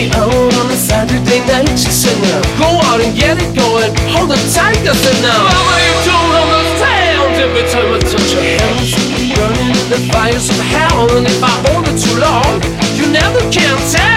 me out on a Saturday night, she said now Go out and get it going, hold the tight, I said now are you don't understand every time I touch your hands Burning. In the fires of hell And if I hold it too long, you never can tell.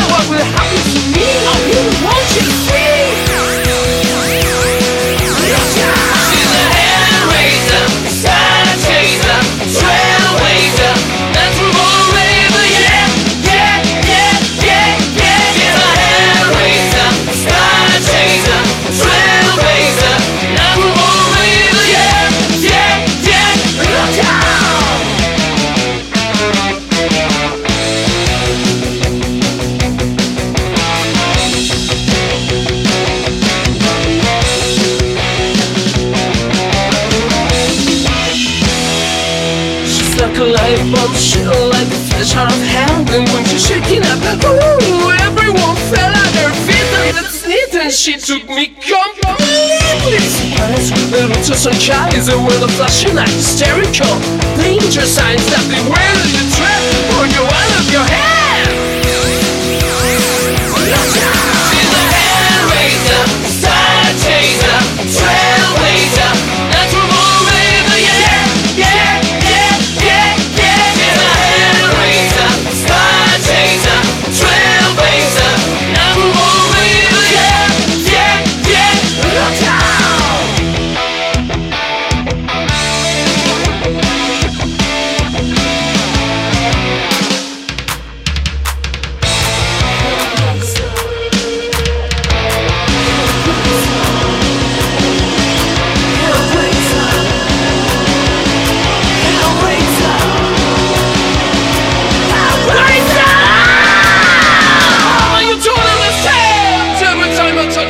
Like a light bulb, shit like a fish out of hell. And when she's shaking up, ooh, everyone fell at her feet. And that's neat, and she took me completely surprised. Little to some guys and with a flashing light, hysterical. Danger signs that they wear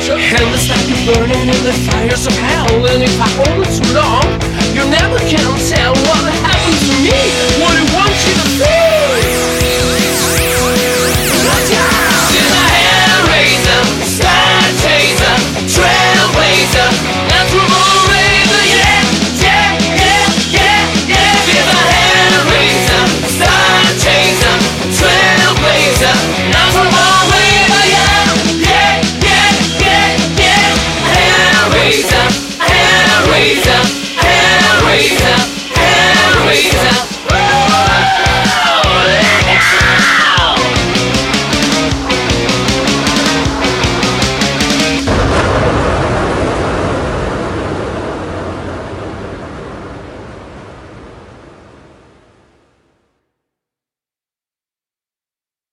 Hands like you're burning in the fires of hell. And if I hold it too long You never can